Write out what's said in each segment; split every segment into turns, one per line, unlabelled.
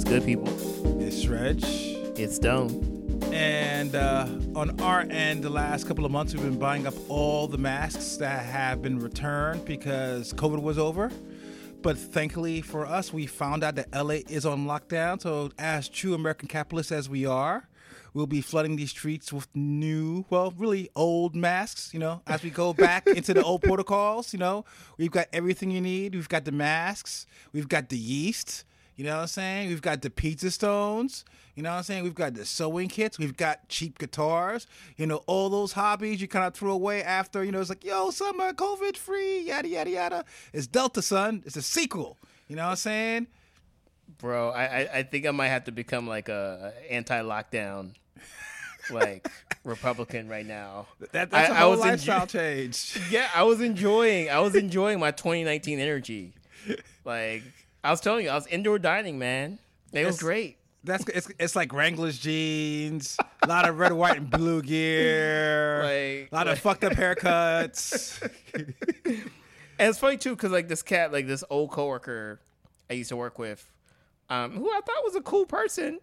What's good, people?
It's Reg.
It's Stone.
And uh, on our end, the last couple of months, we've been buying up all the masks that have been returned because COVID was over. But thankfully for us, we found out that LA is on lockdown. So, as true American capitalists as we are, we'll be flooding these streets with new, well, really old masks. You know, as we go back into the old protocols, you know, we've got everything you need. We've got the masks, we've got the yeast. You know what I'm saying? We've got the pizza stones. You know what I'm saying? We've got the sewing kits. We've got cheap guitars. You know, all those hobbies you kind of threw away after, you know, it's like, yo, summer, COVID free, yada, yada, yada. It's Delta, son. It's a sequel. You know what I'm saying?
Bro, I, I, I think I might have to become like a, a anti-lockdown, like Republican right now.
That, that's
I-
a
I
whole
was
lifestyle
enjo-
change.
Yeah, I was enjoying. I was enjoying my 2019 energy. Like I was telling you, I was indoor dining, man. It was great.
That's it's, it's like Wrangler's jeans, a lot of red, white, and blue gear,
Like-
a lot of fucked up haircuts.
And it's funny too, because like this cat, like this old coworker I used to work with, um, who I thought was a cool person,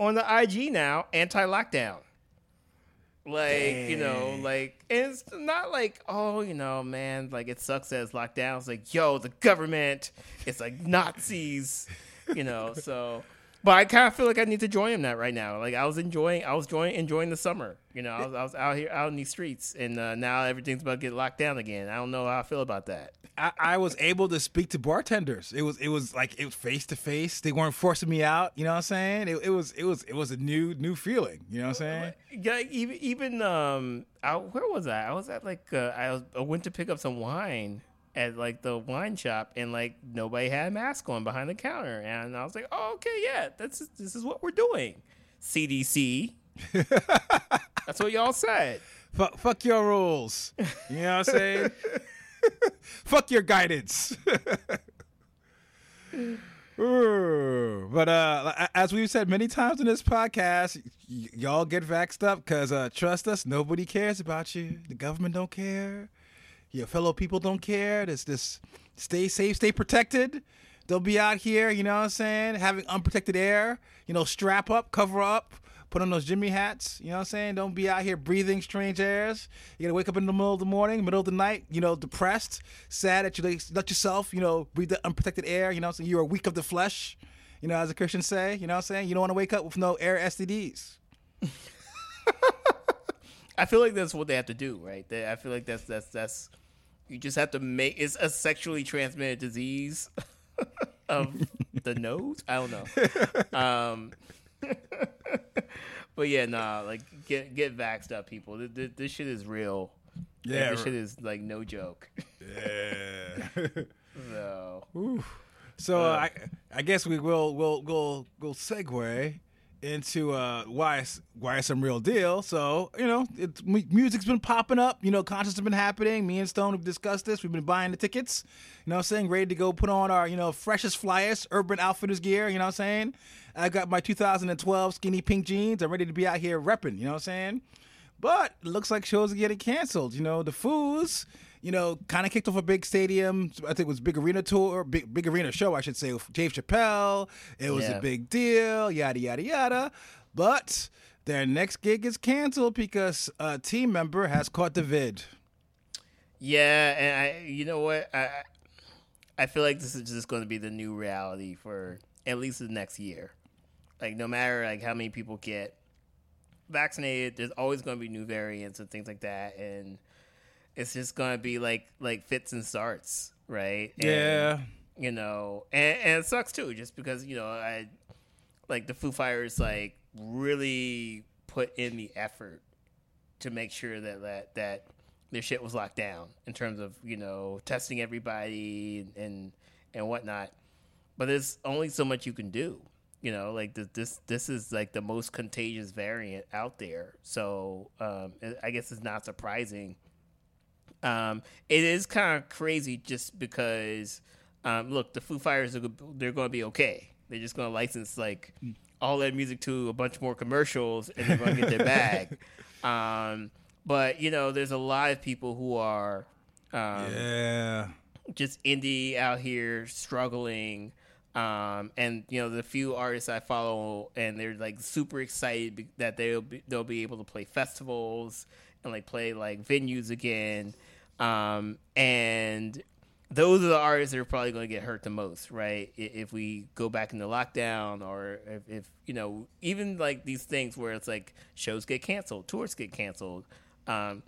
on the IG now, anti-lockdown. Like you know, like and it's not like oh you know man like it sucks that it's locked down. It's like yo the government, it's like Nazis, you know. So, but I kind of feel like I need to join him that right now. Like I was enjoying, I was enjoying enjoying the summer. You know, I was, I was out here out in these streets, and uh, now everything's about to get locked down again. I don't know how I feel about that.
I, I was able to speak to bartenders. It was it was like it was face to face. They weren't forcing me out. You know what I'm saying? It, it was it was it was a new new feeling. You know what I'm saying?
Yeah, even even um, I, where was I? I was at like uh, I, was, I went to pick up some wine at like the wine shop, and like nobody had a mask on behind the counter, and I was like, oh okay, yeah, that's this is what we're doing. CDC. that's what y'all said.
Fuck, fuck your rules. You know what I'm saying? fuck your guidance. Ooh, but uh, as we've said many times in this podcast, y- y'all get vaxxed up because uh, trust us, nobody cares about you. The government don't care. Your fellow people don't care. This this stay safe, stay protected. They'll be out here, you know what I'm saying, having unprotected air. You know, strap up, cover up, put on those Jimmy hats. You know what I'm saying? Don't be out here breathing strange airs. You gotta wake up in the middle of the morning, middle of the night, you know, depressed, sad that you let yourself, you know, breathe the unprotected air. You know, what I'm saying you're weak of the flesh. You know, as the Christians say. You know what I'm saying? You don't want to wake up with no air STDs.
I feel like that's what they have to do, right? They, I feel like that's that's that's you just have to make it's a sexually transmitted disease of the nose. I don't know. Um, but yeah, nah, like get get vaxxed up, people. This, this, this shit is real. Like,
Yeah,
this shit is like no joke.
Yeah.
So
So uh, I, I guess we will will will will segue into uh, why it's, why it's some real deal. So you know, it's, music's been popping up. You know, concerts have been happening. Me and Stone have discussed this. We've been buying the tickets. You know, what I'm saying ready to go put on our you know freshest flyest Urban Outfitters gear. You know, what I'm saying I got my 2012 skinny pink jeans. I'm ready to be out here repping. You know, what I'm saying. But it looks like shows are getting canceled. You know, the Foos, you know, kind of kicked off a big stadium. I think it was big arena tour, big big arena show, I should say. With Dave Chappelle. It was
Yeah.
a big deal. Yada yada yada. But their next gig is canceled because a team member has caught the vid.
yeah, and I you know what I I- I feel like this is just going to be the new reality for at least the next year. Like no matter like how many people get vaccinated, there's always going to be new variants and things like that, and it's just going to be like like fits and starts, right? And,
Yeah.
you know, and, and it sucks too, just because you know I like the Foo Fighters like really put in the effort to make sure that that that their shit was locked down in terms of you know testing everybody and and whatnot. But there's only so much you can do. You know, like this this this is like the most contagious variant out there. So um, I guess it's not surprising. Um, it is kind of crazy just because um, look, the Foo Fighters are they're going to be okay. They're just going to license like all their music to a bunch more commercials, and they're going to get their bag. Um, but you know, there's a lot of people who are um,
Yeah.
just indie out here struggling. Um, and you know the few artists I follow, and they're like super excited that they'll be, they'll be able to play festivals and like play like venues again. Um, and those are the artists that are probably going to get hurt the most, right? If we go back into lockdown, or if, if you know, even like these things where it's like shows get canceled, tours get canceled. Um,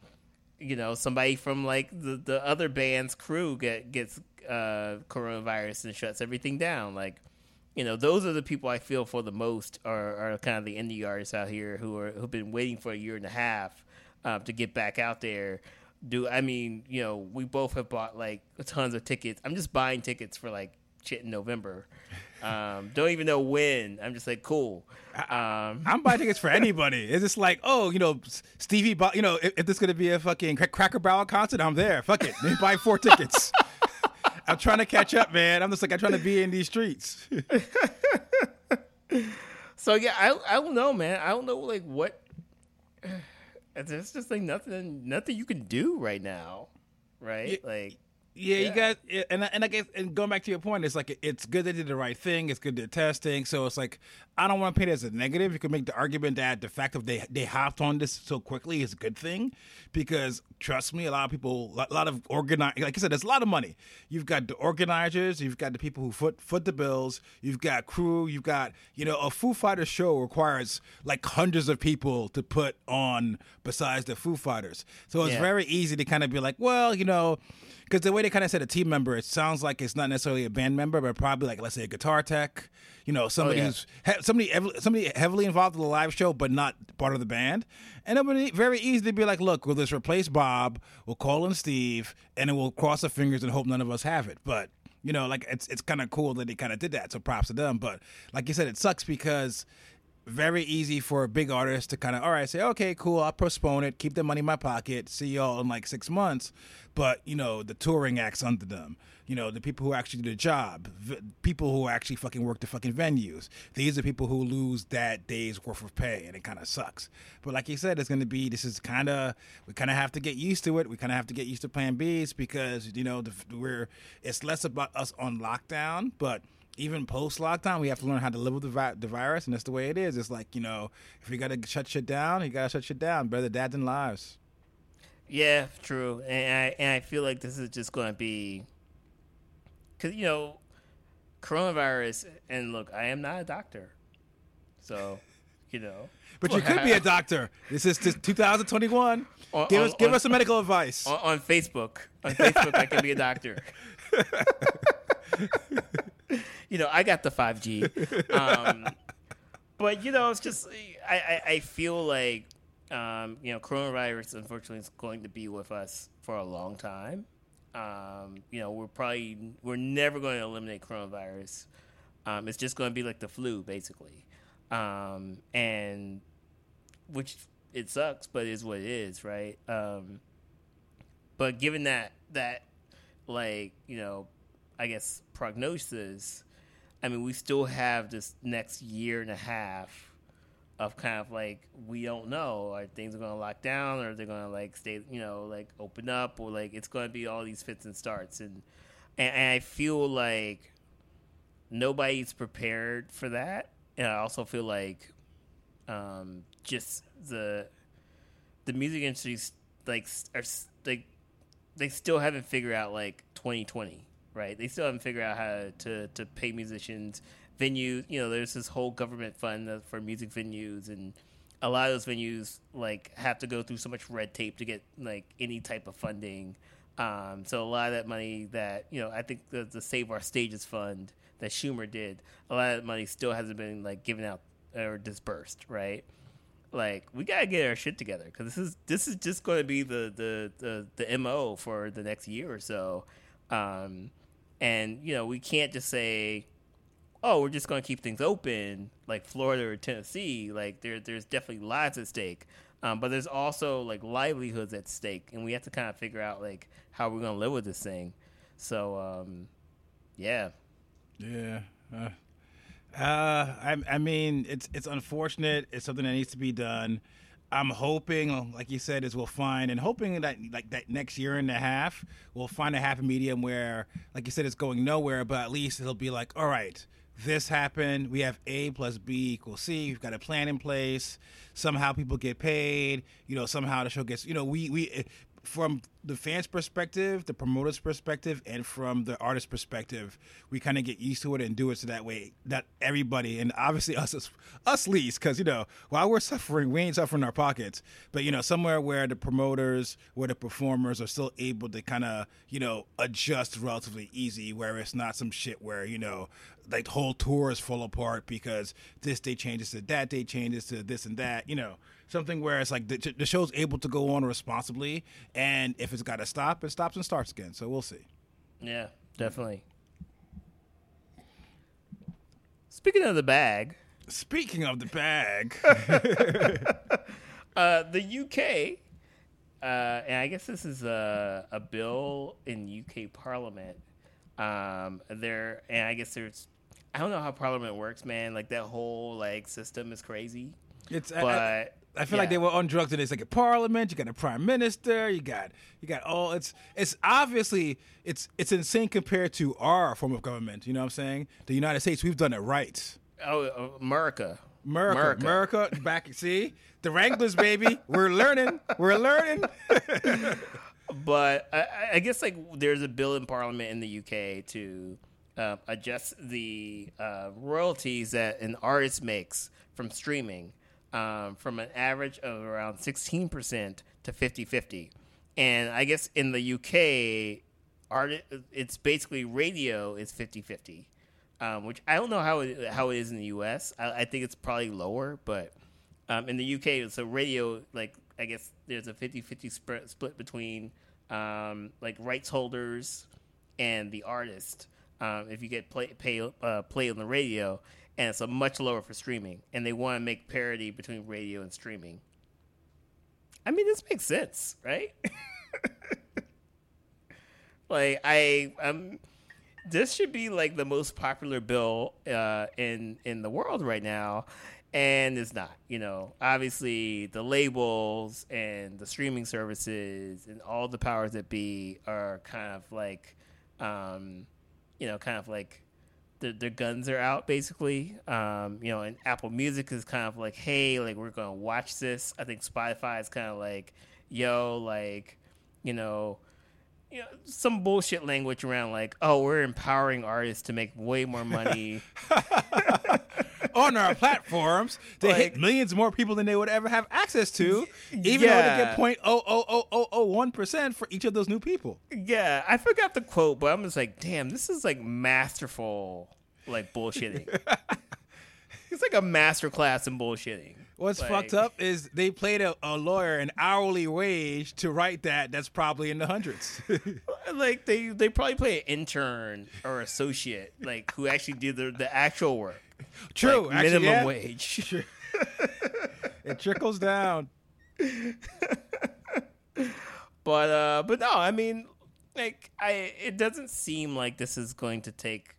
you know, somebody from like the, the other band's crew get gets uh, coronavirus and shuts everything down. Like, you know, those are the people I feel for the most are, are kind of the indie artists out here who are who've been waiting for a year and a half um, to get back out there. Do I mean, you know, we both have bought like tons of tickets. I'm just buying tickets for like shit in November. Um, don't even know when. I'm just like, cool. Um,
I'm buying tickets for anybody. It's just like, oh, you know, Stevie, you know, if, if this is gonna be a fucking Cra- Cracker Barrel concert, I'm there. Fuck it, me buy four tickets. I'm trying to catch up, man. I'm just like I'm trying to be in these streets.
So yeah, I I don't know, man. I don't know like what. There's just like nothing nothing you can do right now, right?
Yeah.
Like
Yeah, you
Yeah.
guys, and I- and I guess, and going back to your point, it's like it's good they did the right thing. It's good they're testing. So it's like I don't want to paint it as a negative. You could make the argument that the fact that they they hopped on this so quickly is a good thing, because trust me, a lot of people, a lot of organize, like I said, there's a lot of money. You've got the organizers, you've got the people who foot foot the bills, you've got crew, you've got you know a Foo Fighters show requires like hundreds of people to put on besides the Foo Fighters. So it's
Yeah.
very easy to kind of be like, well, you know. Because the way they kind of said a team member, it sounds like it's not necessarily a band member, but probably like let's say a guitar tech, you know, somebody oh,
yeah.
who's somebody somebody heavily involved in the live show, but not part of the band. And it would very easy to be like, look, we'll just replace Bob, we'll call in Steve, and then we'll cross our fingers and hope none of us have it. But you know, like it's it's kind of cool that they kind of did that. So props to them. But like you said, it sucks because very easy for a big artist to kind of all right say okay cool i'll postpone it keep the money in my pocket see y'all in like six months. But you know the touring acts under them. You know the people who actually do the job v- people who actually fucking work the fucking venues. These are people who lose that day's worth of pay and it kind of sucks. But like you said it's going to be this is kind of we kind of have to get used to it. We kind of have to get used to plan b's because you know the, we're it's less about us on lockdown but even post lockdown, we have to learn how to live with the, vi- the virus, and that's the way it is. It's like you know, if you gotta shut shit down, you gotta shut shit down. Better that than lives.
Yeah, true. And I and I feel like this is just going to be cuz you know coronavirus and look, I am not a doctor. So, you know.
But you could be a doctor. This is 2021.
On-
give
on-
us give
on-
us some medical advice.
on, on Facebook. On Facebook I can be a doctor. you know, I got the 5G. Um, but you know, it's just I, I, I feel like um, you know, coronavirus unfortunately is going to be with us for a long time. Um, you know, we're probably we're never going to eliminate coronavirus. Um, it's just going to be like the flu, basically, um, and which it sucks, but is what it is, right? Um, but given that that like you know, I guess prognosis, I mean, we still have this next year and a half of kind of like we don't know. Are things are going to lock down or they're going to like stay you know like open up or like it's going to be all these fits and starts. And and, and I feel like nobody's prepared for that. And I also feel like um just the the music industry's like are like they still haven't figured out like 2020 right? They still haven't figured out how to to pay musicians. Venues you know there's this whole government fund for music venues and a lot of those venues like have to go through so much red tape to get like any type of funding. Um, so a lot of that money that you know i think the, the save our stages fund that schumer did a lot of that money still hasn't been like given out or dispersed right? Like we gotta get our shit together because this is this is just going to be the, the the the mo for the next year or so. Um and you know we can't just say oh we're just going to keep things open like florida or tennessee like there there's definitely lives at stake um, but there's also like livelihoods at stake and we have to kind of figure out like how we're going to live with this thing so um yeah
Yeah. Uh, uh, I, I mean, it's it's unfortunate. It's something that needs to be done. I'm hoping, like you said, is we'll find and hoping that like that next year and a half we'll find a happy medium where, like you said, it's going nowhere, but at least it'll be like, all right, this happened. We have A plus B equals C. We've got a plan in place. Somehow people get paid. You know, somehow the show gets. You know, we we from the fans' perspective, the promoters' perspective, and from the artist perspective, we kind of get used to it and do it so that way that everybody and obviously us us least because you know while we're suffering, we ain't suffering our pockets, but you know somewhere where the promoters, where the performers are still able to kind of you know adjust relatively easy, where it's not some shit where you know like whole tours fall apart because this day changes to that day changes to this and that, you know something where it's like the, the show's able to go on responsibly, and if it's got to stop, it stops and starts again. So we'll see.
Yeah, definitely. Speaking of the bag.
Speaking of the bag.
uh, the UK, uh, and I guess this is a, a bill in UK Parliament. Um, there, and I guess there's, I don't know how Parliament works, man. Like that whole like system is crazy.
It's but I, feel yeah. like they were on drugs and it's like a parliament, you got a prime minister, you got you got all it's it's obviously it's it's insane compared to our form of government, you know what I'm saying? The United States, we've done it right.
Oh, uh, America.
America, America, America back see? The Wranglers baby. We're learning. We're learning.
but I, I, guess like there's a bill in parliament in the UK to uh, adjust the uh, royalties that an artist makes from streaming um, from an average of around 16% to 50 50. And I guess in the UK, art, it's basically radio is 50 50, um, which I don't know how it, how it is in the US. I, I think it's probably lower, but um, in the UK, so radio, like, I guess there's a 50 50 sp- split between um, like rights holders and the artist. Um, if you get play, pay, uh, play on the radio, and it's a much lower for streaming. And they want to make parity between radio and streaming. I mean, this makes sense, right? like I, um, this should be like the most popular bill uh, in in the world right now, and it's not. You know, obviously the labels and the streaming services and all the powers that be are kind of like, um, you know, kind of like their, their guns are out basically. Um, you know, and Apple Music is kind of like, hey, like we're gonna watch this. I think Spotify is kind of like, yo, like, you know, you know, some bullshit language around like, oh, we're empowering artists to make way more money
on our platforms to like, hit millions more people than they would ever have access to, even yeah. though they get point oh oh oh oh oh one percent for each of those new people.
Yeah, I forgot the quote, but I'm just like, damn, this is like masterful, like bullshitting. it's like a master class in bullshitting.
What's
like,
fucked up is they paid a, a, lawyer an hourly wage to write that. That's probably in the hundreds.
like they they probably pay an intern or associate, like who actually did the, the actual work.
True,
like, minimum yeah. wage.
it trickles down.
but uh, but no, I mean, like I, it doesn't seem like this is going to take.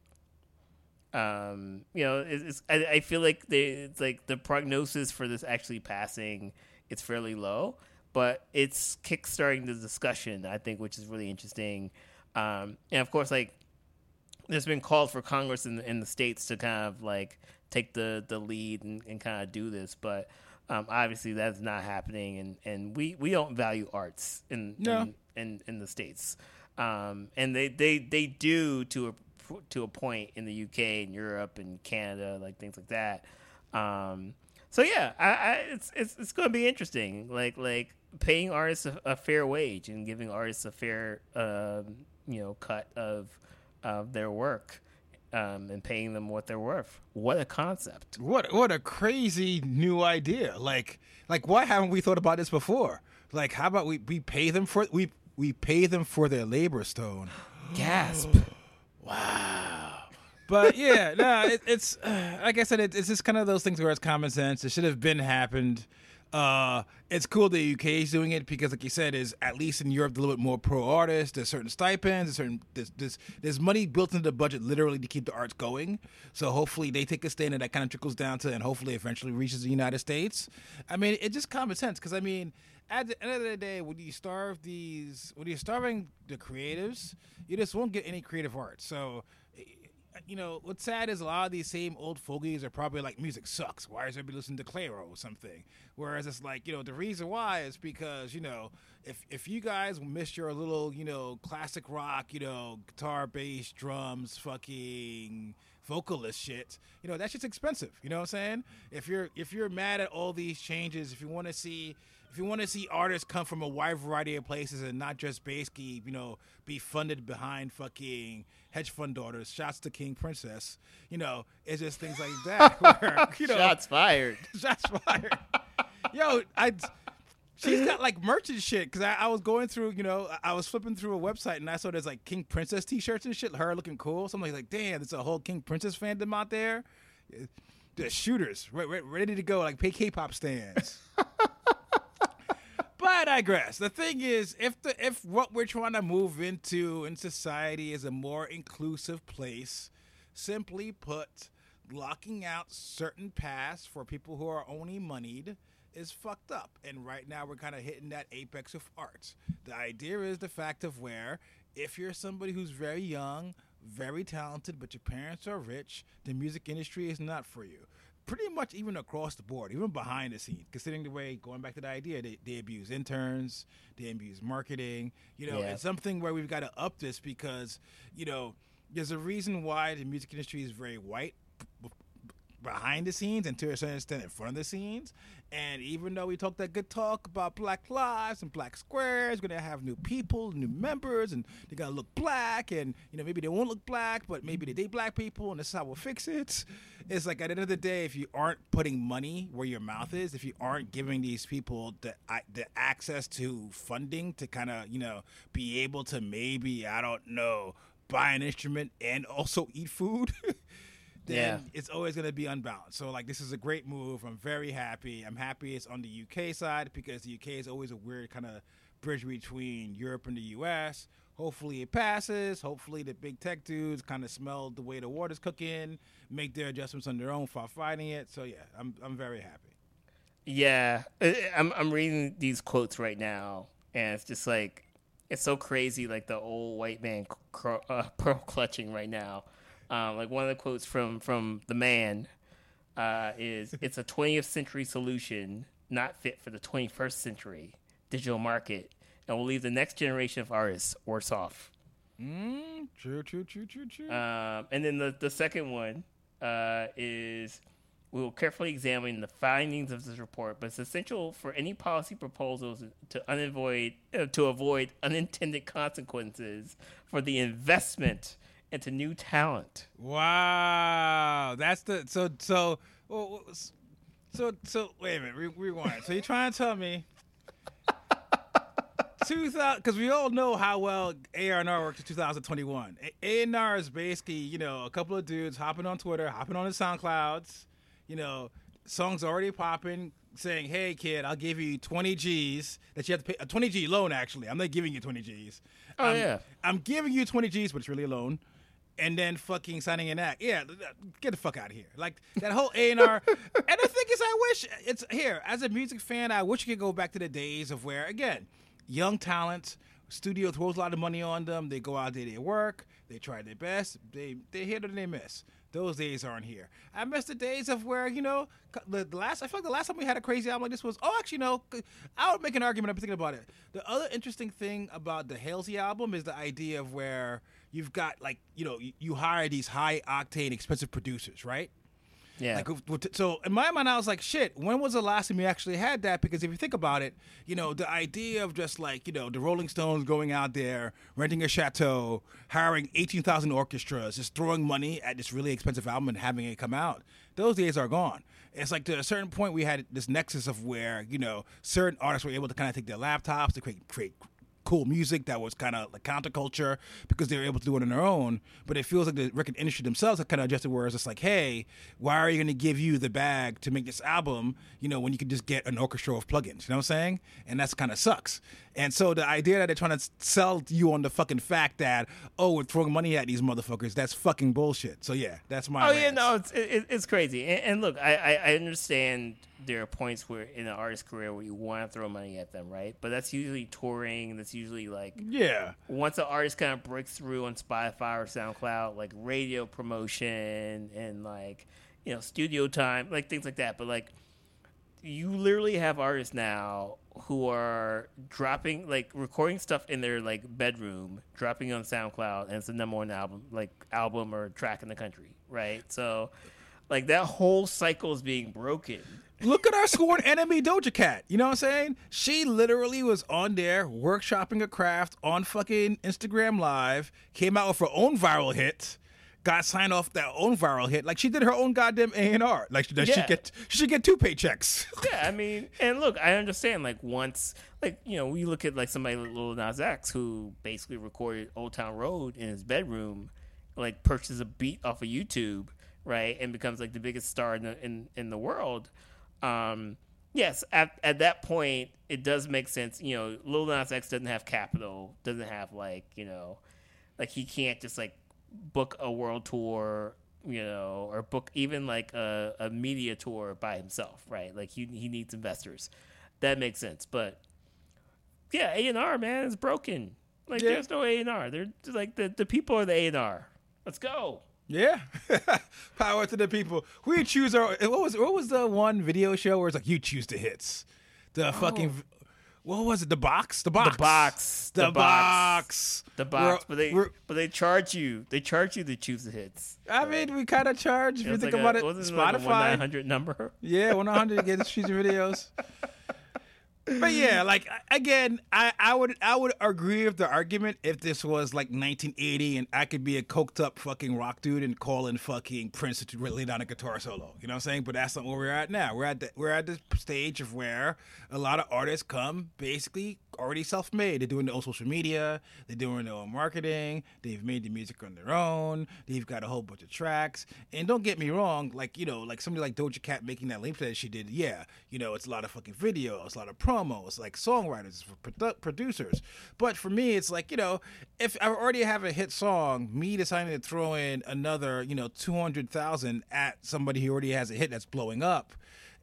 Um, you know, it's, I, I feel like they, it's like the prognosis for this actually passing, it's fairly low, but it's kickstarting the discussion. I think, which is really interesting. Um, and of course, like there's been calls for Congress in, in the states to kind of like take the the lead and, and kind of do this, but um, obviously that's not happening, and, and we, we don't value arts in no. in, in, in, the states, um, and they, they they do to a to a point in the UK and Europe and Canada, like things like that. Um, so yeah, I, I, it's it's it's going to be interesting, like like paying artists a, a, fair wage and giving artists a fair um, you know cut of of their work um, and paying them what they're worth. What a concept!
What what a crazy new idea! Like like why haven't we thought about this before? Like how about we, we pay them for we we pay them for their labor stone.
Gasp!
wow. But yeah, no, it, it's uh, like I said, it, it's just kind of those things where it's common sense. It should have been happened Uh, it's cool the UK is doing it because, like you said, is at least in Europe a little bit more pro artists. There's certain stipends, there's certain there's, there's there's money built into the budget literally to keep the arts going. So hopefully they take a stand and that kind of trickles down to and hopefully eventually reaches the United States. I mean, it just common sense because I mean, at the end of the day, when you starve these, when you're starving the creatives, you just won't get any creative art. So eh, you know, what's sad is a lot of these same old fogies are probably like, music sucks. Why is everybody listening to Clairo or something? Whereas it's like, you know, the reason why is because, you know, if if you guys miss your little, you know, classic rock, you know, guitar, bass, drums, fucking vocalist shit, you know, that shit's expensive. You know what I'm saying? If you're if you're mad at all these changes, if you want to see if you want to see artists come from a wide variety of places and not just basically, you know, be funded behind fucking hedge fund daughters, shots to King Princess, you know, it's just things like that. Where, you know,
shots fired.
Shots fired. Yo, I. She's got like merchant shit because I, I, was going through, you know, I was flipping through a website and I saw there's like King Princess t-shirts and shit. Her looking cool. So I'm like, like damn, there's a whole King Princess fandom out there. The shooters ready to go, like pay K-pop stands. But I digress. The thing is, if the if what we're trying to move into in society is a more inclusive place, simply put, locking out certain paths for people who are only moneyed is fucked up. And right now we're kind of hitting that apex of arts. The idea is the fact of where if you're somebody who's very young, very talented, but your parents are rich, the music industry is not for you pretty much even across the board, even behind the scenes, considering the way going back to the idea they, they abuse interns, they abuse marketing. You know, yeah. it's something where we've got to up this because you know there's a reason why the music industry is very white behind the scenes and to a certain extent in front of the scenes. And even though we talk that good talk about black lives and black squares, we're gonna have new people, new members, and they gotta look black, and you know maybe they won't look black, but maybe they date black people, and this is how we'll fix it. It's like at the end of the day, if you aren't putting money where your mouth is, if you aren't giving these people the the access to funding to kind of you know be able to maybe I don't know buy an instrument and also eat food. then yeah. it's always going to be unbalanced. So like this is a great move. I'm very happy. I'm happy it's on the UK side because the UK is always a weird kind of bridge between Europe and the US. Hopefully it passes. Hopefully the big tech dudes kind of smell the way the water's cooking, make their adjustments on their own for fighting it. So yeah, I'm I'm very happy.
Yeah, I'm I'm reading these quotes right now, and it's just like it's so crazy. Like the old white man cr- uh, pearl clutching right now um, like one of the quotes from from the man uh, is, "It's a 20th century solution, not fit for the 21st century digital market, and will leave the next generation of artists worse off."
Mm, true, true, true, true, true.
Um, and then the the second one uh, is. We will carefully examine the findings of this report, but it's essential for any policy proposals to unavoid uh, to avoid unintended consequences for the investment into new talent.
Wow, that's the so so oh, oh, so so. Wait a minute, re- rewind. so you're trying to tell me. 2000 because we all know how well A&R works in 2021. A&R is basically, you know, a couple of dudes hopping on Twitter, hopping on the SoundClouds, you know, songs already popping, saying, "Hey kid, I'll give you 20 G's that you have to pay a 20 G loan actually. I'm not giving you 20 G's.
Oh
I'm,
yeah.
I'm giving you 20 G's, but it's really a loan." And then fucking signing an act. Yeah, get the fuck out of here. Like that whole A and R. And the thing is, I wish it's here as a music fan. I wish you could go back to the days of where again, young talent, studio throws a lot of money on them. They go out there, they work, they try their best. They they hit or they miss. Those days aren't here. I miss the days of where you know the, the last. I feel like the last time we had a crazy album like this was. Oh, actually, no. I would make an argument. I'm thinking about it. The other interesting thing about the Halsey album is the idea of where you've got like you know you, you hire these high octane expensive producers, right?
Yeah.
Like, so in my mind, I was like, shit. When was the last time you actually had that? Because if you think about it, you know, the idea of just like you know the Rolling Stones going out there, renting a chateau, hiring eighteen thousand orchestras, just throwing money at this really expensive album and having it come out. Those days are gone. It's like to a certain point, we had this nexus of where you know certain artists were able to kind of take their laptops to create create cool music that was kind of like counterculture because they were able to do it on their own. But it feels like the record industry themselves have kind of adjusted, whereas it's like, hey, why are you going to give you the bag to make this album? You know, when you can just get an orchestra of plugins. You know what I'm saying? And that's kind of sucks. And so the idea that they're trying to sell you on the fucking fact that oh, we're throwing money at these motherfuckers, that's fucking bullshit. So yeah, that's my.
Oh yeah,
rant.
no, it's it, it's crazy. And, and look, I, I I understand there are points where in an artist's career where you want to throw money at them, right? But that's usually touring. That's usually like
yeah.
once an artist kind of breaks through on Spotify or SoundCloud, like radio promotion and like you know studio time, like things like that. But like you literally have artists now who are dropping like recording stuff in their like bedroom, dropping on SoundCloud, and it's the number one album, like album or track in the country, right? So like that whole cycle is being broken.
Look at our sworn enemy Doja Cat. You know what I'm saying? She literally was on there workshopping a craft on fucking Instagram Live, came out with her own viral hit, got signed off that own viral hit. Like she did her own goddamn A and R. Like she
Yeah.
get she should get two paychecks.
Yeah, I mean, and look, I understand. Like once, like you know, we look at like somebody like Lil Nas X who basically recorded Old Town Road in his bedroom, like purchases a beat off of YouTube, right, and becomes like the biggest star in the, in, in the world. Um, yes, at at that point, it does make sense. You know, Lil Nas X doesn't have capital, doesn't have like you know, like he can't just like book a world tour you know or book even like a, a media tour by himself right like he, he needs investors that makes sense but yeah a&r man is broken like
Yeah.
there's no a&r they're like the, the people are the a&r let's go
Yeah, power to the people. We choose our. What was what was the one video show where it's like you choose the hits, the oh. fucking. What was it? The box. The box.
The box
The, box.
the box
We're-
but they but they charge you they charge you to choose the hits
I mean, we kind of charge if you think
like
about
a,
it.
wasn't like a
Spotify.
900 number
Yeah, 100 get choose your videos. But yeah, like again, I, I would I would agree with the argument if this was like 1980 and I could be a coked up fucking rock dude and call in fucking Prince to lay down a guitar solo. You know what I'm saying? But that's not where we're at now. We're at the, we're at the stage of where a lot of artists come basically already self-made. They're doing their own social media. They're doing their own marketing. They've made the music on their own. They've got a whole bunch of tracks. And don't get me wrong, like you know, like somebody like Doja Cat making that link that she did. Yeah, you know, it's a lot of fucking videos, a lot of promos, like songwriters, for produ- producers. But for me, it's like you know, if I already have a hit song, me deciding to throw in another, you know, two hundred thousand at somebody who already has a hit that's blowing up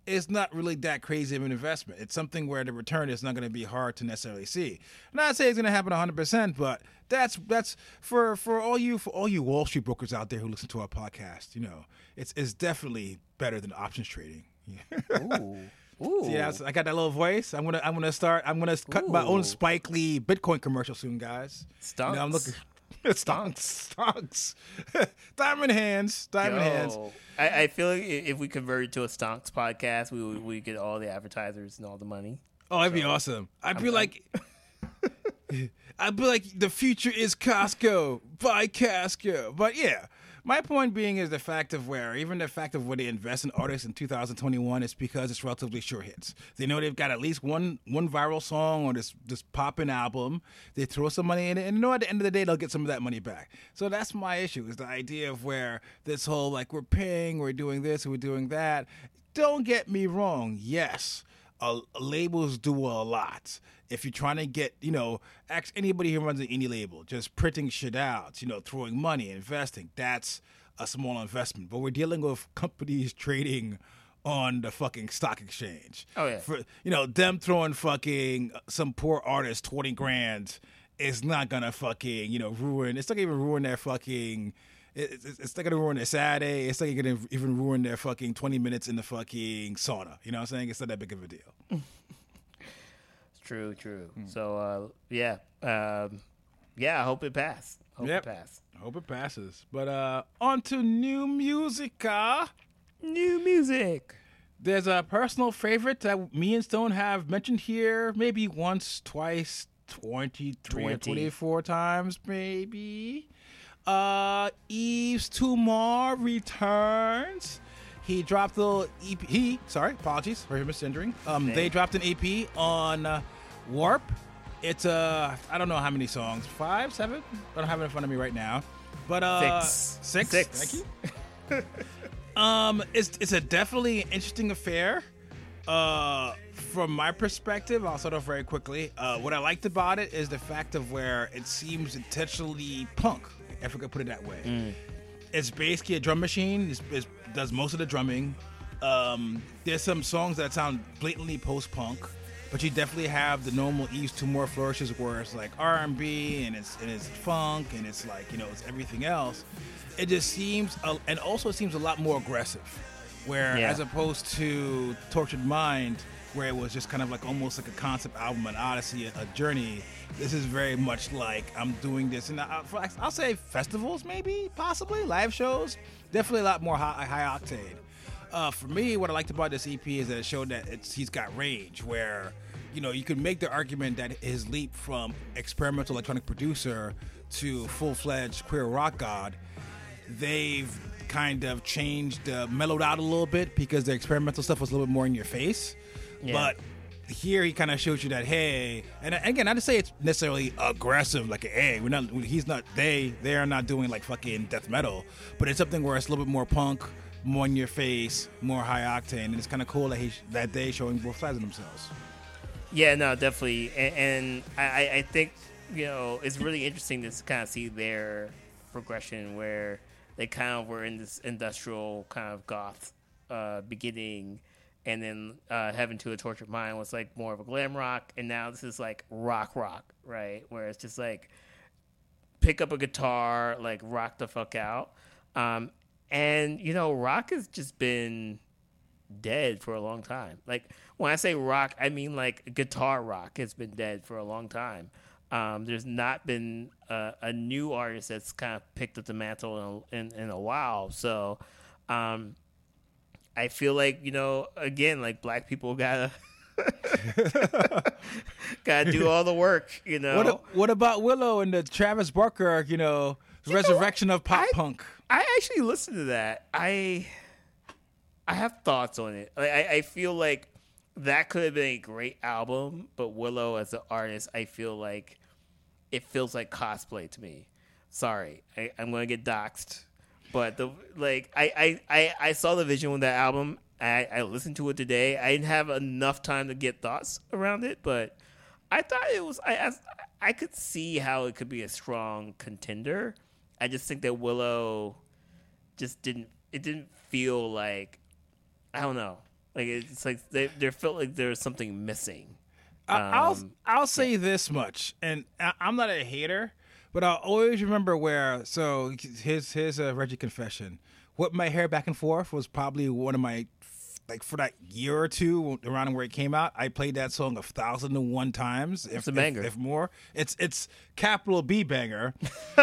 it's not really that crazy of an investment. It's something where the return is not going to be hard to necessarily see. not say it's going to happen 100%, but that's that's for for all you for all you Wall Street brokers out there who listen to our podcast, you know, it's it's definitely better than options trading.
Ooh. Ooh.
Yeah, so I got that little voice. I'm gonna I'm gonna start. I'm gonna cut my own
Ooh.
Spike Lee Bitcoin commercial soon, guys. You know, I'm
Stonks.
looking. Stonks, stonks, diamond hands, diamond hands.
Yo, I, I feel like if we converted to a Stonks podcast, we would we get all the advertisers and all the money.
Oh, that'd be awesome. I'd be like, I'd be like, the future is Costco. Buy Costco. But yeah, my point being is the fact of where, even the fact of where they invest in artists in 2021 is because it's relatively sure hits. They know they've got at least one one viral song or this this popping album. They throw some money in it, and you know at the end of the day they'll get some of that money back. So that's my issue is the idea of where this whole like we're paying, we're doing this, we're doing that. Don't get me wrong. Yes uh, labels do a lot. If you're trying to get, you know, ask anybody who runs an indie label, just printing shit out, you know, throwing money, investing, that's a small investment. But we're dealing with companies trading on the fucking stock exchange.
Oh, yeah.
For you know, them throwing fucking some poor artist twenty grand is not gonna fucking, you know, ruin it's not gonna even ruin their fucking it's, it's not gonna ruin their Saturday. It's not gonna even ruin their fucking twenty minutes in the fucking sauna. You know what I'm saying? It's not that big of a deal.
It's true, true.
Hmm.
So uh, yeah, um, yeah. I hope it passed. Hope
Yep.
it passed.
Hope it passes. But uh on to new music. Uh.
New music.
There's a personal favorite that me and Stone have mentioned here maybe once, twice, 23 or 24 times, maybe. Uh, Yves Tumor returns. He dropped the EP. He, sorry, apologies for misgendering. Um,
Okay.
They dropped an EP on uh, Warp. It's uh, I don't know how many songs, five, seven. I don't have it in front of me right now, but uh,
Six.
six.
Six.
Thank you. um, it's it's a definitely interesting affair. Uh, from my perspective, I'll start off very quickly. Uh, what I liked about it is the fact of where it seems intentionally punk, if I could put it that way. It's basically a drum machine. It's, it's, does most of the drumming. Um, there's some songs that sound blatantly post-punk, but you definitely have the normal ease to more flourishes where it's like R&B and it's and it's funk and it's like you know it's everything else. It just seems, a, and also it seems a lot more aggressive, where
Yeah.
as opposed to Tortured Mind, where it was just kind of like almost like a concept album, an odyssey, a, journey. This is very much like I'm doing this, and I, I'll say festivals, maybe, possibly live shows. Definitely a lot more high, high octane. Uh, for me, what I liked about this EP is that it showed that he's got range. Where you know you could make the argument that his leap from experimental electronic producer to full fledged queer rock god they've kind of changed, uh, mellowed out a little bit because the experimental stuff was a little bit more in your face.
Yeah.
But here he kind of shows you that hey, and again, I not to say it's necessarily aggressive, like hey, we're not, he's not, they, they are not doing like fucking death metal, but it's something where it's a little bit more punk, more in your face, more high octane, and it's kind of cool that he that they showing both sides of themselves.
Yeah, no, definitely, and, and I, I- I think you know it's really interesting to kind of see their progression where they kind of were in this industrial kind of goth uh, beginning, and then uh, Heaven to a Tortured Mind was like more of a glam rock, and now this is like rock rock, right? Where it's just like pick up a guitar, like rock the fuck out, um, and you know rock has just been dead for a long time. Like when I say rock, I mean like guitar rock has been dead for a long time. Um, there's not been a, a new artist that's kind of picked up the mantle in, in, in a while. So um, I feel like you know, again, like black people gotta gotta do all the work. You know,
What what about Willow and the Travis Barker, you know, resurrection of pop
I-
punk?
I actually listened to that. I I have thoughts on it. Like, I, I feel like that could have been a great album, but Willow as an artist, I feel like it feels like cosplay to me. Sorry, I, I'm gonna get doxxed, but the like I I, I, I saw the vision with that album. I, I listened to it today. I didn't have enough time to get thoughts around it, but I thought it was I I, I could see how it could be a strong contender. I just think that Willow just didn't it didn't feel like I don't know. Like it's like they there felt like there was something missing.
I- I'll
Um,
I'll say this much, and I'm not a hater, but I'll always remember where. So his his uh, Reggie confession. What my hair back and forth was probably one of my like for that year or two around where it came out. I played that song a thousand and one times, if,
a
if-
banger.
if more. It's it's capital B banger.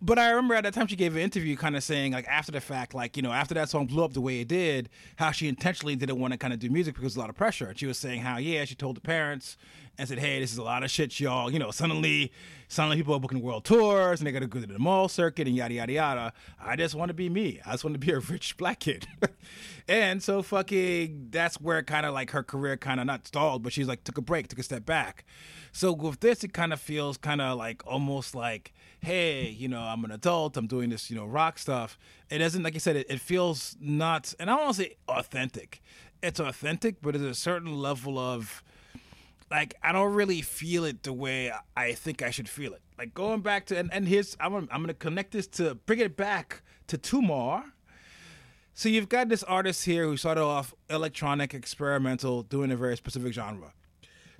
But I remember at that time she gave an interview kind of saying, like, after the fact, like, you know, after that song blew up the way it did, how she intentionally didn't want to kind of do music because of a lot of pressure. And she was saying how, yeah, she told the parents and said, hey, this is a lot of shit, y'all. You know, suddenly, suddenly people are booking world tours and they got to go to the mall circuit and yada, yada, yada. I just want to be me. I just want to be a rich black kid. and so fucking, that's where kind of like her career kind of not stalled, but she's like, took a break, took a step back. So with this, it kind of feels kind of like almost like, hey, you know, I'm an adult, I'm doing this, you know, rock stuff. It doesn't, like I said, it, it feels not, and I don't want to say authentic. It's authentic, but there's a certain level of, like, I don't really feel it the way I think I should feel it. Like going back to, and, and here's, I'm, gonna- I'm to connect this to, bring it back to Tumor. So you've got this artist here who started off electronic, experimental, doing a very specific genre.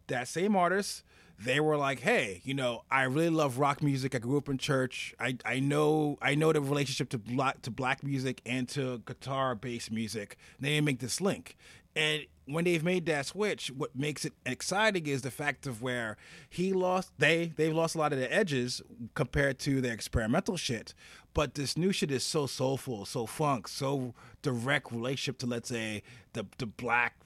That same artist, they were like, "Hey, you know, I really love rock music. I grew up in church. I, I know I know the relationship to black to black music and to guitar based music. They make this link, and when they've made that switch, what makes it exciting is the fact of where he lost they they've lost a lot of the edges compared to their experimental shit. But this new shit is so soulful, so funk, so direct relationship to let's say the the black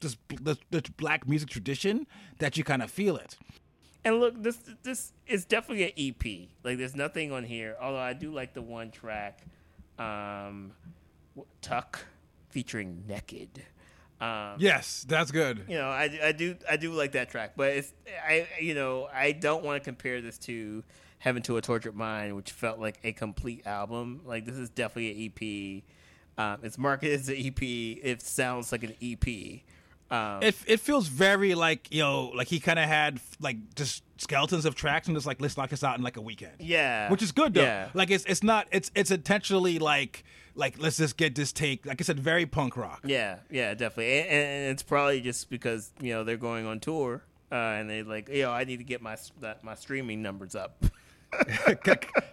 this, this, this black music tradition that you kind of feel it.
And look, this this is definitely an EP. Like, there's nothing on here. Although I do like the one track, um, "Tuck," featuring Naked. Um,
Yes, that's good.
you know, I, I do I do like that track, but it's I you know I don't want to compare this to Heaven to a Tortured Mind, which felt like a complete album. Like this is definitely an EP. Um, it's marketed as an EP. It sounds like an EP. Um,
It it feels very like you know like he kind of had like just skeletons of tracks and just like let's knock this out in like a weekend.
yeah,
which is good though.
Yeah.
Like it's it's not it's it's intentionally like like let's just get this take. Like I said, very punk rock.
Yeah, yeah, definitely, and, and it's probably just because you know they're going on tour, uh, and they like, yo, I need to get my that, my streaming numbers up.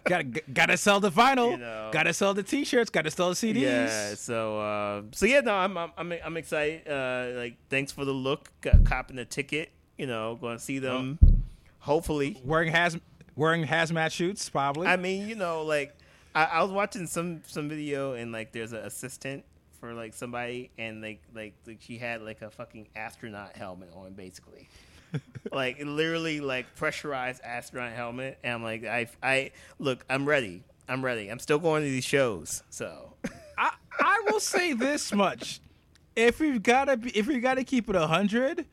gotta gotta sell the vinyl.
You know.
Gotta sell the t-shirts. Gotta sell the CDs.
Yeah, so uh, so yeah, no, I'm I'm I'm, I'm excited. Uh, like, thanks for the look, got, copping the ticket. You know, going to see them. Hopefully,
Wearing has wearing hazmat suits. probably.
I mean, you know, like I, I was watching some some video and like there's an assistant for like somebody and like like, like she had like a fucking astronaut helmet on basically. Like literally like pressurized astronaut helmet and I'm like I I look, I'm ready. I'm ready. I'm still going to these shows. So
I, I will say this much: if we've gotta be, if we gotta keep it hundred,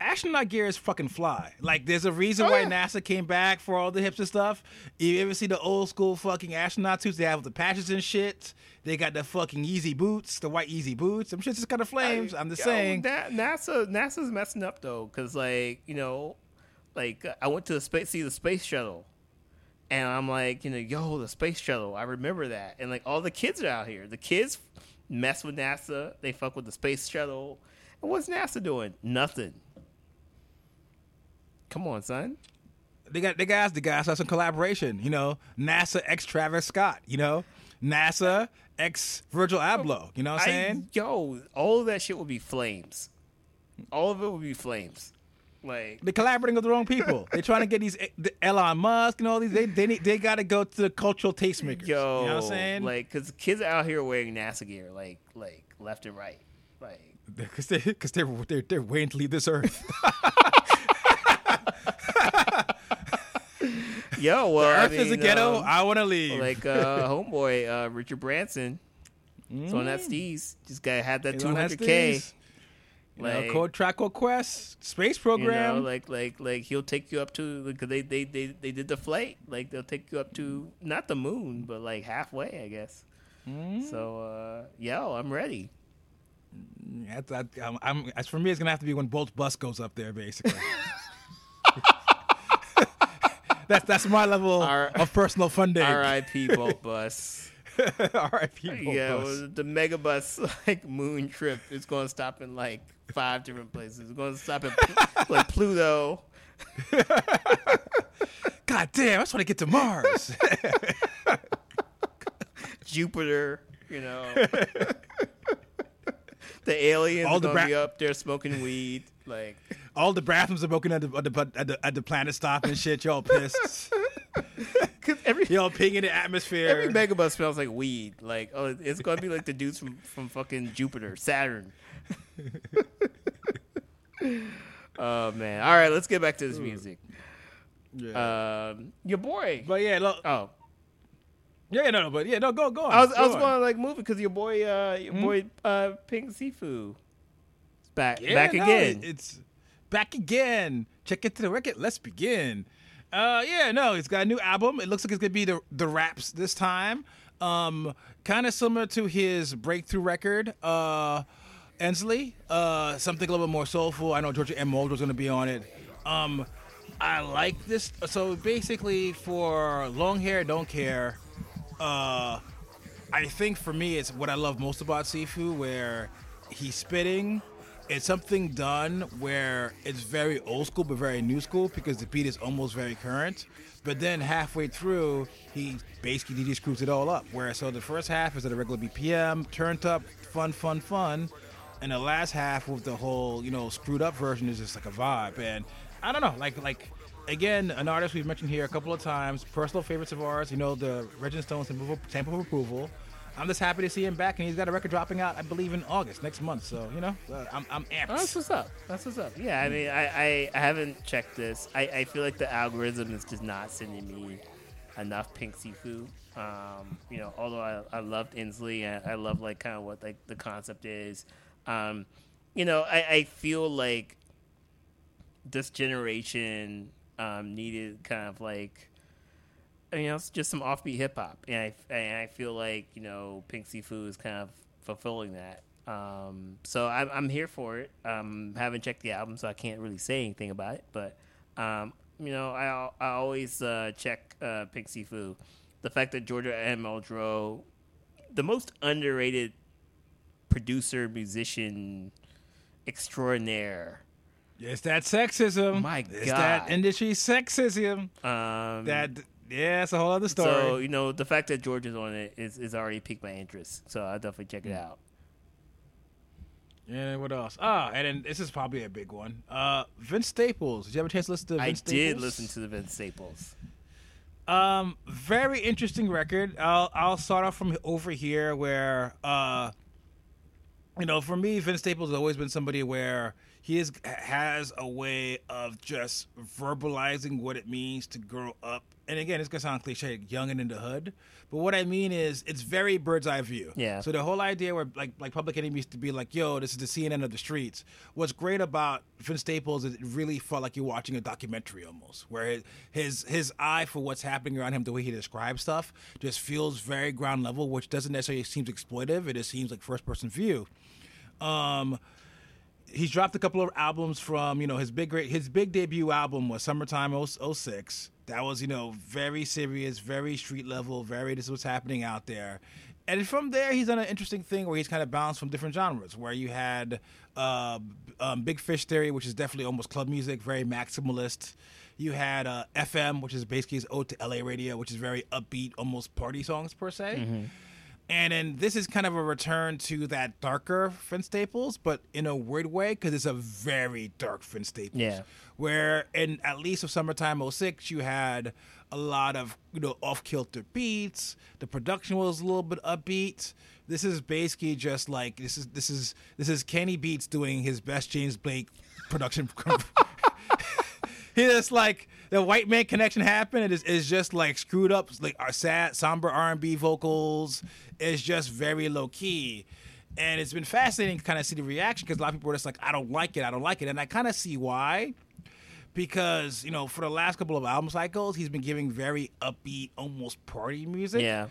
astronaut gear is fucking fly. Like, there's a reason
Oh,
why
yeah.
NASA came back for all the hipster stuff. You ever see the old school fucking astronaut suits they have with the patches and shit? They got the fucking Yeezy boots, the white Yeezy boots. I'm shit's just kind of flames. I'm just
Yo,
saying.
Na- NASA NASA's messing up though, because like you know, like I went to the space see the space shuttle, and I'm like, you know, yo, the space shuttle. I remember that, and like all the kids are out here. The kids mess with NASA. They fuck with the space shuttle. And what's NASA doing? Nothing. Come on, son.
They got they guys the guys have some collaboration. You know, NASA X Travis Scott. You know, NASA X Virgil Abloh. You know what I'm
I,
saying?
yo, all of that shit would be flames. All of it would be flames. Like
They're collaborating with the wrong people. They're trying to get these the Elon Musk and all these. They they need, they got to go to the cultural tastemakers.
Yo,
you know what I'm saying?
Like, cause kids out here wearing NASA gear, like, like left and right, like.
because they because they're, they're they're waiting to leave this earth.
Yo, well,
earth
I
is a
mean,
ghetto.
um,
I want to leave.
like uh, homeboy uh, Richard Branson. So on that steez, just gotta have that two hundred k.
steez. You know,
Like,
Code Track Quest space
you
program.
know, like like like he'll take you up to because they, they they they did the flight. Like they'll take you up to not the moon, but like halfway, I guess.
Mm.
So uh, yo, I'm ready.
That's, that, I'm, I'm, as for me, it's gonna have to be when Bolt's bus goes up there, basically. that's that's my level
R-
of personal funding.
R.I.P. Bolt Bus.
R.I.P. Bolt
yeah,
bus.
well, the mega bus like moon trip is going to stop in like five different places. It's going to stop at like Pluto.
God damn, I just want to get to Mars.
Jupiter, you know. the aliens
All the
gonna
bra-
be up there smoking weed. Like,
All the bathrooms are broken at the, at the, at the, at the planet stop and shit. Y'all pissed.
cause every
Y'all ping in the atmosphere.
every megabus smells like weed. Like, oh, it's gonna be like the dudes from from fucking Jupiter, Saturn. oh man! All right, let's get back to this music.
yeah.
Um, your boy.
but yeah, look,
Oh,
yeah, no, no, but yeah, no, go, go on.
I was I was
on.
going to like move it because your boy, uh, your boy, uh, Pink Siifu, is back
Yeah,
back
no,
again.
it's back again. Check it to the record. Let's begin. Uh, yeah, no, it's got a new album. It looks like it's gonna be the the raps this time. Um, kind of similar to his breakthrough record, uh, Ensley. Uh, something a little bit more soulful. I know Georgia Anne Muldrow's gonna be on it. Um, I like this. So basically, for long hair, don't care. Uh, I think for me, it's what I love most about Siifu, where he's spitting. It's something done where it's very old school but very new school because the beat is almost very current. But then halfway through, he basically DJ screws it all up. Where so the first half is at a regular BPM, turned up, fun, fun, fun, and the last half with the whole you know screwed up version is just like a vibe. And I don't know, like like again, an artist we've mentioned here a couple of times, personal favorites of ours. You know, the Regent Stones stamp of, approval. I'm just happy to see him back, and he's got a record dropping out, I believe, in August next month. So you know, I'm I'm amped.
Oh, that's what's up. That's what's up. Yeah, I mean, I, I, I haven't checked this. I, I feel like the algorithm is just not sending me enough Pink Siifu. Um, you know, although I, I loved Ensley and I love like kind of what like the concept is. Um, you know, I, I feel like this generation um, needed kind of like you know it's just some offbeat hip hop, and I and I feel like you know Pink Siifu is kind of fulfilling that. Um, so I'm, I'm here for it. Um, haven't checked the album, so I can't really say anything about it. But um, you know, I I always uh, check uh, Pink. The fact that Georgia Anne Muldrow, the most underrated producer musician extraordinaire.
It's that sexism.
My
It's
God.
that industry sexism.
Um,
That yeah, it's a whole other story.
so you know the fact that George is on it is, is already piqued my interest. So I'll definitely check it
Mm.
out.
Yeah, what else? Ah, and then this is probably a big one. Uh, Vince Staples. Did you have a chance to listen to
I
Vince
did listen to the Vince Staples.
Um, very interesting record. I'll I'll start off from over here where uh, you know, for me, Vince Staples has always been somebody where he is has a way of just verbalizing what it means to grow up. And again, it's gonna sound cliche, young and in the hood. But what I mean is, it's very bird's eye view.
Yeah.
So the whole idea where like like Public Enemy used to be like, "Yo, this is the CNN of the streets." What's great about Vince Staples is it really felt like you're watching a documentary almost, where his his, eye for what's happening around him, the way he describes stuff, just feels very ground level, which doesn't necessarily seem exploitive. It just seems like first person view. Um, he's dropped a couple of albums from you know his big great his big debut album was summertime 06 that was you know very serious very street level very this is what's happening out there. And from there he's done an interesting thing where he's kind of bounced from different genres where you had uh, um, big fish theory which is definitely almost club music very maximalist. You had uh, fm which is basically his ode to la radio which is very upbeat almost party songs per se and then this is kind of a return to that darker Vince Staples, but in a weird way because it's a very dark Vince Staples.
Yeah.
Where in at least of summertime 06, you had a lot of you know off kilter beats. The production was a little bit upbeat. This is basically just like this is this is this is Kenny Beats doing his best James Blake production. just like the white man connection happened. It is is just like screwed up, like our sad, somber R and B vocals. It's just very low key, and it's been fascinating to kind of see the reaction because a lot of people are just like, I don't like it, I don't like it, and I kind of see why. Because you know, for the last couple of album cycles, he's been giving very upbeat, almost party music.
Yeah.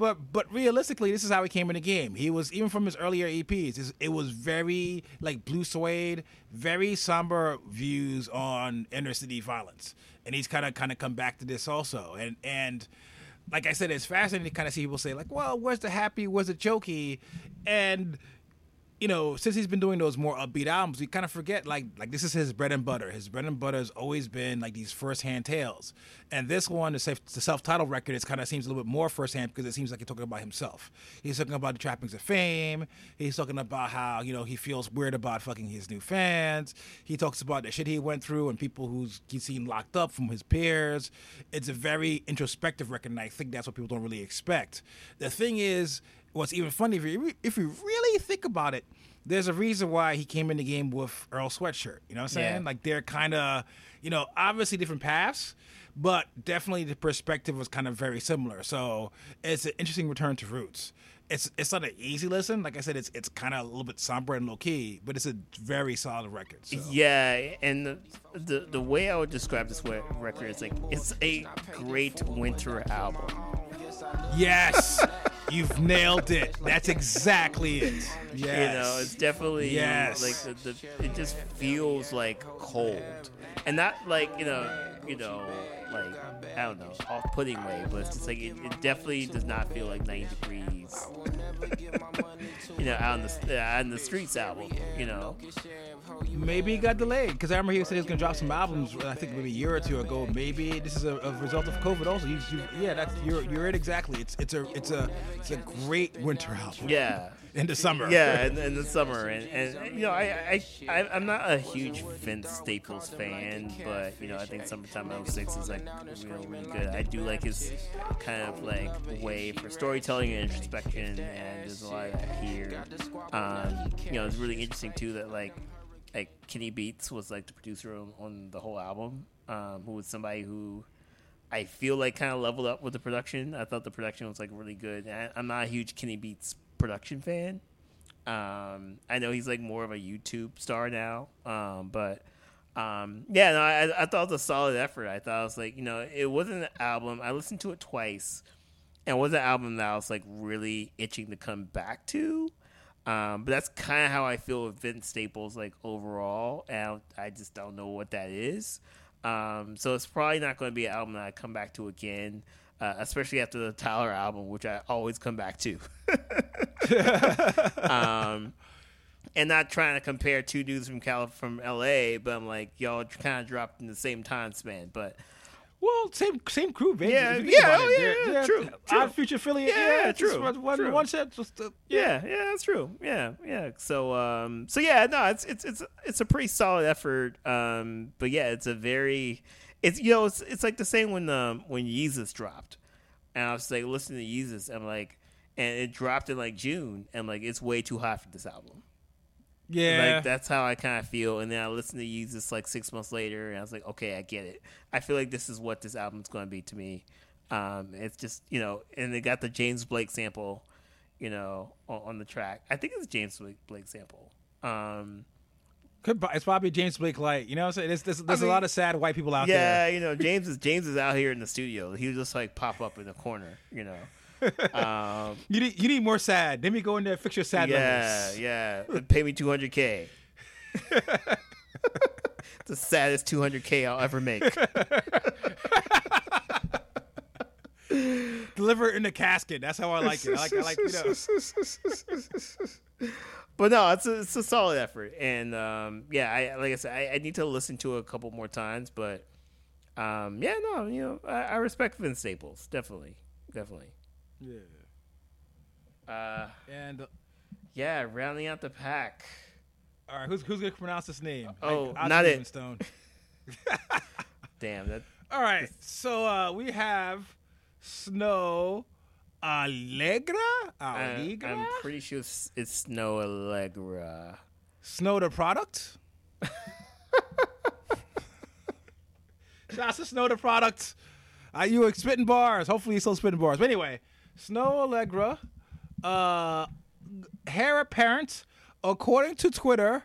But but realistically, this is how he came in the game. He was even from his earlier EPs. It was very like blue suede, very somber views on inner city violence, and he's kind of kind of come back to this also. And and like I said, it's fascinating to kind of see people say like, well, where's the happy, where's the jokey, and you know, since he's been doing those more upbeat albums, we kind of forget like like this is his bread and butter. His bread and butter has always been like these first hand tales, and this one, the self titled record, it kind of seems a little bit more first hand because it seems like he's talking about himself. He's talking about the trappings of fame. He's talking about how you know he feels weird about fucking his new fans. He talks about the shit he went through and people who's he's seen locked up from his peers. It's a very introspective record, and I think that's what people don't really expect. The thing is what's even funny if you if you really think about it, there's a reason why he came in the game with Earl Sweatshirt. You know what I'm saying?
Yeah.
Like they're kind of, you know, obviously different paths, but definitely the perspective was kind of very similar. So it's an interesting return to roots. It's it's not an easy listen. Like I said, it's it's kind of a little bit somber and low key, but it's a very solid record. So.
Yeah, and the, the the way I would describe this record is like it's a great winter album.
Yes, you've nailed it. That's exactly it. Yes.
You know, it's definitely
Yes.
like the, the it just feels like cold, and not like you know you know like I don't know off-putting way, but it's just like it, it definitely does not feel like 90 degrees. you know, out in the uh, out in the streets album. You know,
Maybe it got delayed because I remember he said he was gonna drop some albums. I think maybe a year or two ago. Maybe this is a, a result of COVID. Also, you, you, yeah, that's you're you're it exactly. It's it's a it's a it's a great winter album.
yeah.
in the summer.
Yeah, in, in the summer, and, and you know, I, I, I, I'm not a huge Vince Staples fan, but you know, I think Summertime 06 is like know really good. I do like his kind of like way for storytelling and introspection, and there's a lot of that here. Um, you know, it's really interesting too that like like Kenny Beats was like the producer on, on the whole album, um, who was somebody who. I feel like kind of leveled up with the production. I thought the production was like really good. I, I'm not a huge Kenny Beats production fan, Um, I know he's like more of a YouTube star now, um, but um, yeah, no, I, I thought it was a solid effort. I thought it was like you know it wasn't an album. I listened to it twice, and it was an album that I was like really itching to come back to. Um, but that's kind of how I feel with Vince Staples, like overall, and I just don't know what that is. Um, so it's probably not going to be an album that I come back to again, uh, especially after the Tyler album, which I always come back to. um, and not trying to compare two dudes from Cal from LA, but I'm like y'all kind of dropped in the same time span, but.
Well, same same crew, baby.
Yeah,
If
yeah, oh,
it,
yeah, yeah, true,
Future affiliate.
Yeah,
Yeah,
true,
One, one,
true.
one set. Just, uh,
Yeah, yeah, that's true. Yeah, yeah. So, um, so yeah, no, it's it's it's it's a pretty solid effort. Um, but yeah, it's a very, it's you know, it's it's like the same when um when Yeezus dropped, and I was like listening to Yeezus, I'm like, and it dropped in like June, and like it's way too hot for this album.
yeah.
Like that's how I kind of feel. And then I listened to Yeezus like six months later, and I was like, okay, I get it. I feel like this is what this album's going to be to me. Um, it's just you know, and they got the James Blake sample, you know, on, on the track. I think it's James Blake, Blake sample. Um,
Could, it's probably James Blake Light. You know what I'm saying? There's, there's, there's
mean,
a lot of sad white people out
yeah,
there.
Yeah, you know, James is James is out here in the studio. He would just like pop up in the corner, you know. Um,
You need you need more sad. Let me go in there and fix your sad
yeah,
numbers.
yeah. Pay me two hundred k. It's the saddest two hundred k I'll ever make.
Deliver it in the casket. That's how I like it. I like, I like you know.
but no, it's a, it's a solid effort, and um, yeah, I like I said, I, I need to listen to it a couple more times, but um, yeah, no, you know, I, I respect Vince Staples, definitely, definitely.
Yeah.
Uh,
And uh,
yeah, rounding out the pack.
all right, who's who's gonna pronounce this name?
Oh,
I'll
not it.
Stone.
Damn that.
All right, so uh, we have Snoh
Aalegra.
Aalegra.
I'm pretty sure it's, it's Snoh Aalegra.
Snow Tha Product. Shouts to Snow Tha Product. Uh, you were spitting bars. Hopefully, you're still spitting bars. But anyway, Snoh Aalegra, uh, hair apparent, according to Twitter,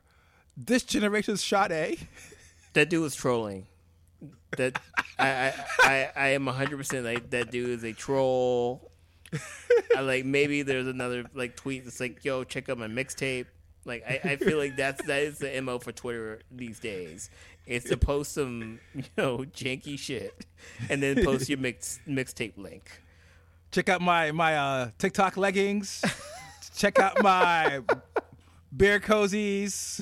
this generation's Sade.
That dude was trolling. That I I, I, am hundred percent like that dude is a troll. I like maybe there's another like tweet that's like, yo, check out my mixtape. Like I, I feel like that's that is the MO for Twitter these days. It's to post some, you know, janky shit and then post your mix mixtape link.
Check out my my uh, TikTok leggings. Check out my bear cozies.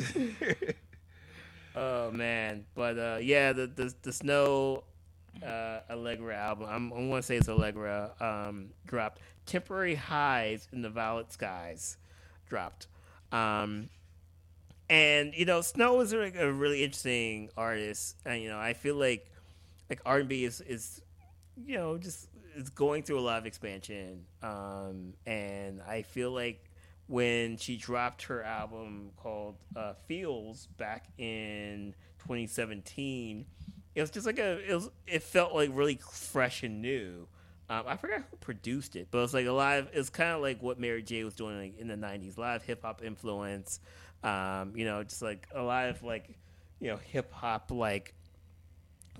Oh man, but uh, yeah, the the, the Snoh uh, Aalegra album. I'm, I'm gonna say it's Aalegra. Um, dropped temporary highs in the violet skies. Dropped, um, and you know, Snoh is like a really interesting artist, and you know, I feel like like R and B is is you know just is going through a lot of expansion, um, and I feel like when she dropped her album called uh, Feels back in 2017, it was just like a it was it felt like really fresh and new. Um, I forgot who produced it, but it was like a live. it's kind of like what Mary J was doing like in the 90s, live hip hop influence. Um, you know, just like a lot of like you know hip hop like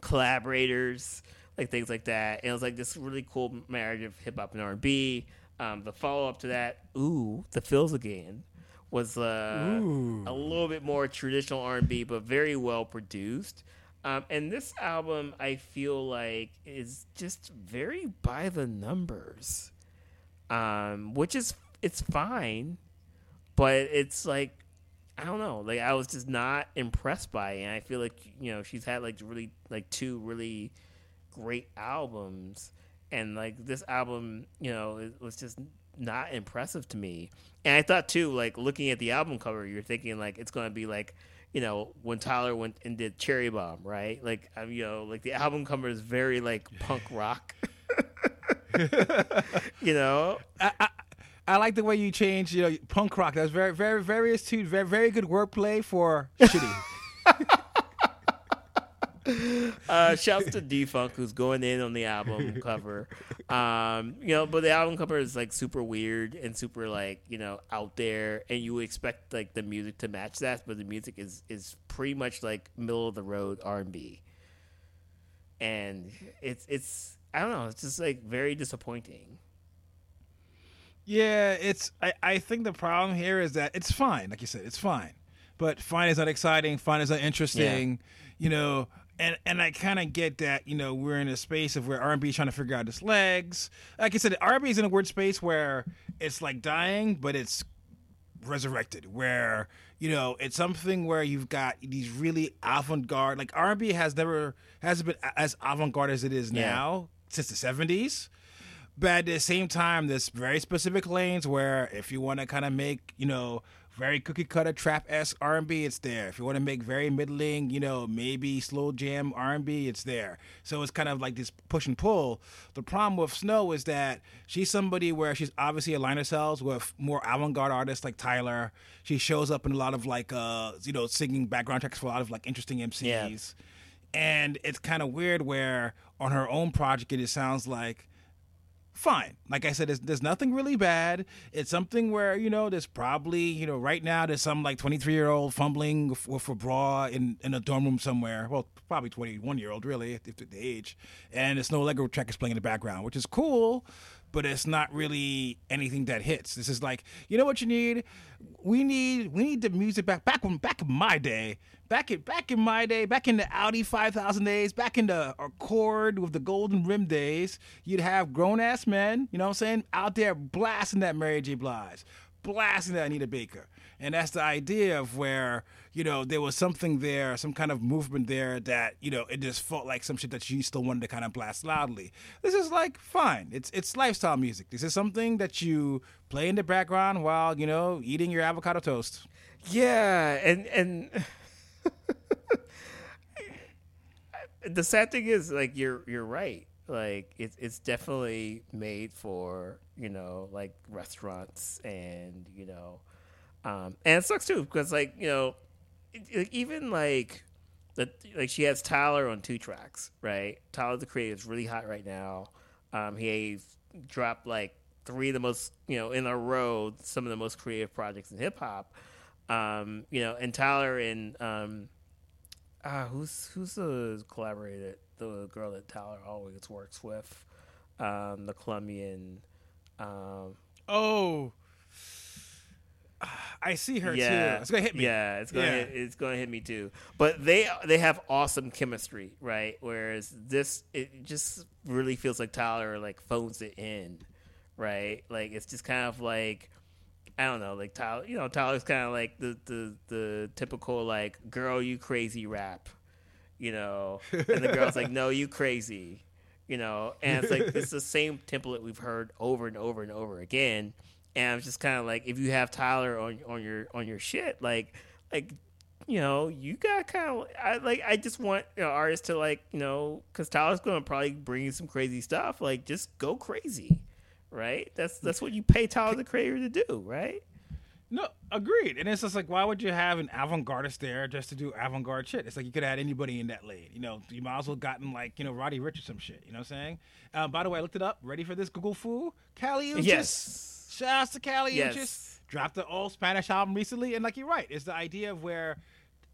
collaborators, like things like that. And it was like this really cool marriage of hip hop and R and B. Um, the follow up to that, ooh, the Feels again, was uh, a little bit more traditional R and B, but very well produced. Um, and this album, I feel like, is just very by the numbers, um, which is it's fine, but it's like I don't know. Like I was just not impressed by it. And I feel like you know she's had like really like two really great albums, and like this album, you know, it was just not impressive to me. And I thought too, like looking at the album cover, you're thinking like it's gonna be like you know when Tyler went and did Cherry Bomb, right? Like um, you know, like the album cover is very like punk rock. you know,
I, I, I like the way you change, you know, punk rock. That's very, very, very astute. Very, very good wordplay for shitty.
uh, shouts to Defunk who's going in on the album cover. Um, you know, but the album cover is like super weird and super like you know out there, and you expect like the music to match that, but the music is is pretty much like middle of the road R and B, and it's it's I don't know, it's just like very disappointing.
Yeah, it's. I, I think the problem here is that it's fine. Like you said, it's fine, but fine is not exciting. Fine is not interesting. You know, and and I kind of get that. You know, we're in a space of where R and B is trying to figure out its legs. Like I said, R and B is in a weird space where it's like dying, but it's resurrected. Where you know it's something where you've got these really avant-garde. Like R and B has never hasn't been as avant-garde as it is
Yeah.
now since the seventies. But at the same time, there's very specific lanes where if you want to kind of make, you know, very cookie cutter trap esque R and B, it's there. If you want to make very middling, you know, maybe slow jam R and B, it's there. So it's kind of like this push and pull. The problem with Snoh is that she's somebody where she's obviously aligned herself with more avant garde artists like Tyler. She shows up in a lot of like, uh, you know, singing background tracks for a lot of like interesting MCs.
Yeah.
And it's kind of weird where on her own project, it just sounds like fine. Like I said, there's, there's nothing really bad. It's something where you know there's probably you know right now there's some like 23 year old fumbling with a bra in in a dorm room somewhere. Well, probably 21 year old really, if, the age. And it's no Lego track is playing in the background, which is cool. But it's not really anything that hits. This is like, you know what you need? We need we need the music back back when back in my day, back in back in my day, back in the Audi 5000 days, back in the Accord with the golden rim days, you'd have grown ass men, you know what I'm saying, out there blasting that Mary J. Blige, blasting that Anita Baker. And that's the idea of where, you know, there was something there, some kind of movement there that, you know, it just felt like some shit that you still wanted to kind of blast loudly. This is like fine. It's it's lifestyle music. This is something that you play in the background while, you know, eating your avocado toast.
Yeah, and and the sad thing is like you're you're right. Like it's it's definitely made for you know like restaurants and you know, um, and it sucks too because like you know, even like the like she has Tyler on two tracks, right? Tyler the Creator is really hot right now. Um, he dropped like three of the most you know in a row some of the most creative projects in hip hop. Um, you know, and Tyler and um, ah, who's who's the collaborator? The girl that Tyler always works with, um, the Colombian. Um,
Oh. I see her
yeah,
too. It's gonna hit me.
Yeah, it's gonna
Yeah.
Hit, it's gonna hit me too. But they they have awesome chemistry, right? Whereas this it just really feels like Tyler like phones it in, right? Like it's just kind of like I don't know, like Tyler. You know, Tyler's kind of like the the the typical like girl you crazy rap, you know, and the girl's like no you crazy, you know, and it's like it's the same template we've heard over and over and over again. And I'm just kind of like, if you have Tyler on on your on your shit, like like you know, you got kind of I like I just want you know, artists to like you know, because Tyler's going to probably bring you some crazy stuff. Like just go crazy, right? That's that's what you pay Tyler the Creator to do, right?
No, agreed. And it's just like, why would you have an avant-gardist there just to do avant-garde shit? It's like you could have had anybody in that lane. You know, you might as well gotten like you know Roddy Ricch or some shit. You know what I'm saying? Uh, by the way, I looked it up. Ready for this Google Foo? Kali Uchis.
Yes.
Shouts to Kali
Yes.
Uchis. Dropped the old Spanish album recently, and like you're right, it's the idea of where,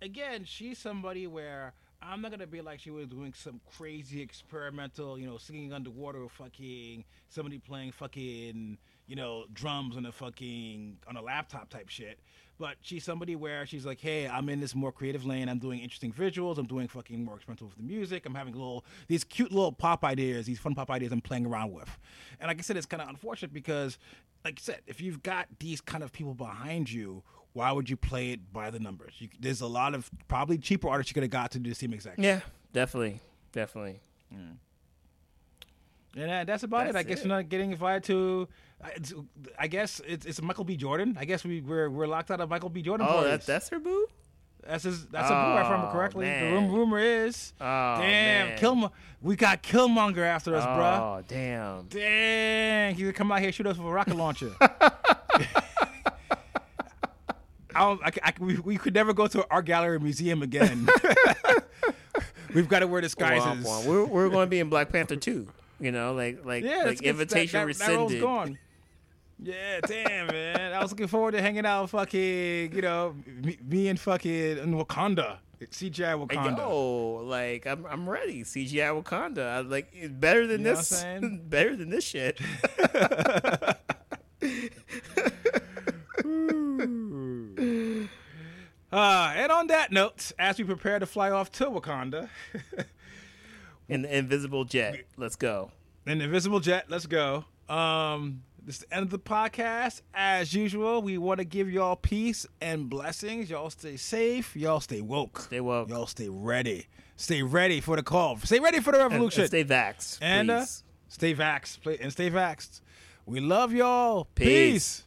again, she's somebody where I'm not gonna be like she was doing some crazy experimental, you know, singing underwater, or fucking somebody playing fucking, you know, drums on a fucking on a laptop type shit. But she's somebody where she's like, hey, I'm in this more creative lane. I'm doing interesting visuals. I'm doing fucking more experimental with the music. I'm having little these cute little pop ideas, these fun pop ideas I'm playing around with. And like I said, it's kind of unfortunate because, like I said, if you've got these kind of people behind you, why would you play it by the numbers? You, there's a lot of probably cheaper artists you could have got to do the same exact. shit.
Yeah, definitely, definitely.
Mm. And that's about it. I guess
it.
we're not getting invited to. I- It's, I guess it's, it's Michael B. Jordan. I guess we we're, we're locked out of Michael B. Jordan.
Oh, that, that's her boo.
That's his. That's a boo. If I remember
Oh,
correctly. The room, rumor is.
Oh,
damn. Killmonger. We got Killmonger after us, bruh.
Oh, damn.
Dang, he's gonna come out here shoot us with a rocket launcher. I I, I, we, we could never go to an art gallery or museum again We've got to wear disguises.
We're we're going to be in Black Panther too. You know, like like
Yeah,
like invitation
that, that, that
rescinded.
gone. Yeah, damn, man. I was looking forward to hanging out, fucking, you know, me, me and fucking in Wakanda, CGI Wakanda.
Yo, like I'm I'm ready. CGI Wakanda. I like it's better than
You
this. Better than this shit.
Uh, and on that note, as we prepare to fly off to Wakanda,
In the invisible jet. Let's go.
an invisible jet, let's go. Um, this is the end of the podcast. As usual, we want to give y'all peace and blessings. Y'all stay safe. Y'all stay woke.
Stay woke.
Y'all stay ready. Stay ready for the call. Stay ready for the revolution.
and stay vaxxed.
And uh, stay vaxxed. And stay vaxxed. We love y'all.
Peace.
Peace.